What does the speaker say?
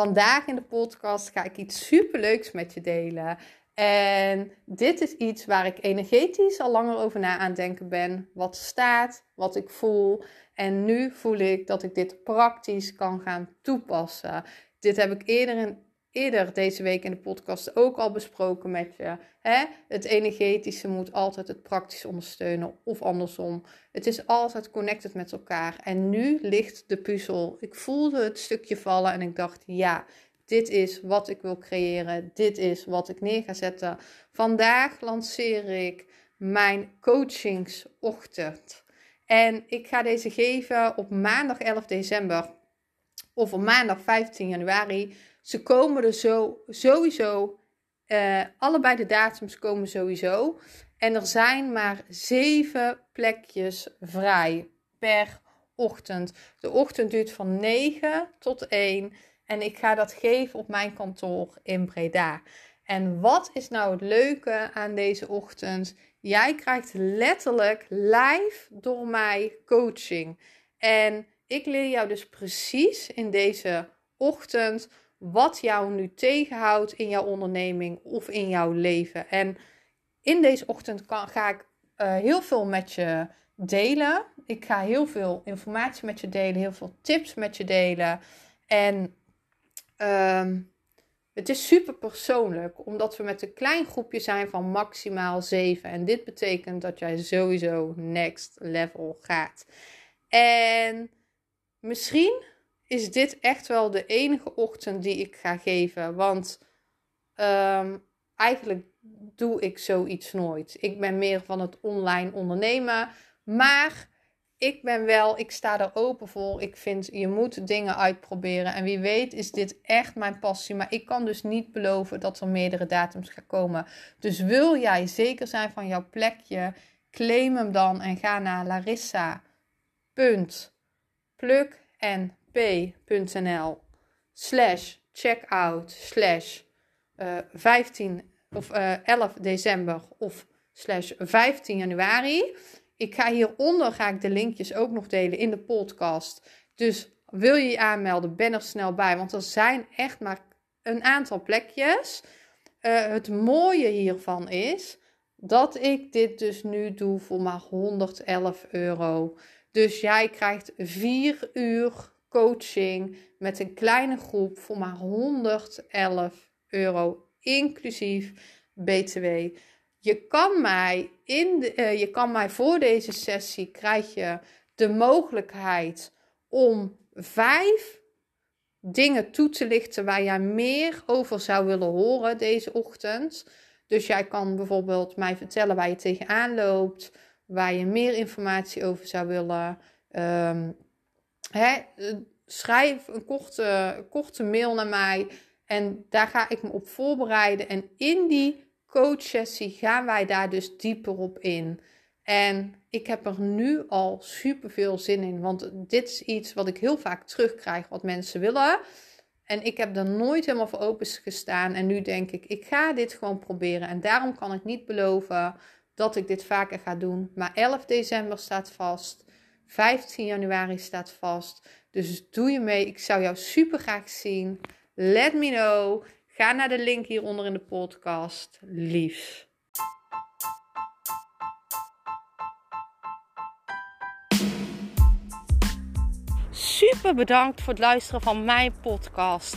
Vandaag in de podcast ga ik iets superleuks met je delen. En dit is iets waar ik energetisch al langer over na aan denken ben. Wat staat, wat ik voel. En nu voel ik dat ik dit praktisch kan gaan toepassen. Dit heb ik eerder in eerder deze week in de podcast ook al besproken met je. Hè? Het energetische moet altijd het praktisch ondersteunen of andersom. Het is altijd connected met elkaar. En nu ligt de puzzel. Ik voelde het stukje vallen en ik dacht, ja, dit is wat ik wil creëren. Dit is wat ik neer ga zetten. Vandaag lanceer ik mijn coachingsochtend. En ik ga deze geven op maandag 11 december of op maandag 15 januari. Ze komen er zo, sowieso. Uh, allebei de datums komen sowieso. En er zijn maar zeven plekjes vrij per ochtend. De ochtend duurt van 9 tot 1. En ik ga dat geven op mijn kantoor in Breda. En wat is nou het leuke aan deze ochtend? Jij krijgt letterlijk live door mij coaching. En ik leer jou dus precies in deze ochtend wat jou nu tegenhoudt in jouw onderneming of in jouw leven. En in deze ochtend ga ik uh, heel veel met je delen. Ik ga heel veel informatie met je delen, heel veel tips met je delen. En um, het is super persoonlijk, omdat we met een klein groepje zijn van maximaal 7. En dit betekent dat jij sowieso next level gaat. En misschien is dit echt wel de enige ochtend die ik ga geven. Want um, eigenlijk doe ik zoiets nooit. Ik ben meer van het online ondernemen. Maar ik ben wel, ik sta er open voor. Ik vind je moet dingen uitproberen. En wie weet is dit echt mijn passie. Maar ik kan dus niet beloven dat er meerdere datums gaan komen. Dus wil jij zeker zijn van jouw plekje, claim hem dan en ga naar larissa.plug.nl slash checkout slash 15 eh, of uh, eh, 11 december of slash 15 januari. Ik ga hieronder ga ik de linkjes ook nog delen in de podcast. Dus wil je je aanmelden, ben er snel bij. Want er zijn echt maar een aantal plekjes. Uh, het mooie hiervan is dat ik dit dus nu doe voor maar 111 euro. Dus jij krijgt 4 uur coaching met een kleine groep voor maar 111 euro, inclusief BTW. Je kan mij, in de, uh, je kan mij voor deze sessie krijg je de mogelijkheid om vijf dingen toe te lichten waar jij meer over zou willen horen deze ochtend. Dus jij kan bijvoorbeeld mij vertellen waar je tegenaan loopt, waar je meer informatie over zou willen. Um, hè, schrijf een korte, korte mail naar mij en daar ga ik me op voorbereiden. En in die coachsessie gaan wij daar dus dieper op in. En ik heb er nu al super veel zin in, want dit is iets wat ik heel vaak terugkrijg wat mensen willen. En ik heb er nooit helemaal voor open gestaan. En nu denk ik, ik ga dit gewoon proberen. En daarom kan ik niet beloven dat ik dit vaker ga doen. Maar 11 december staat vast. 15 januari staat vast. Dus doe je mee. Ik zou jou super graag zien. Let me know. Ga naar de link hieronder in de podcast. Liefs. Super bedankt voor het luisteren van mijn podcast.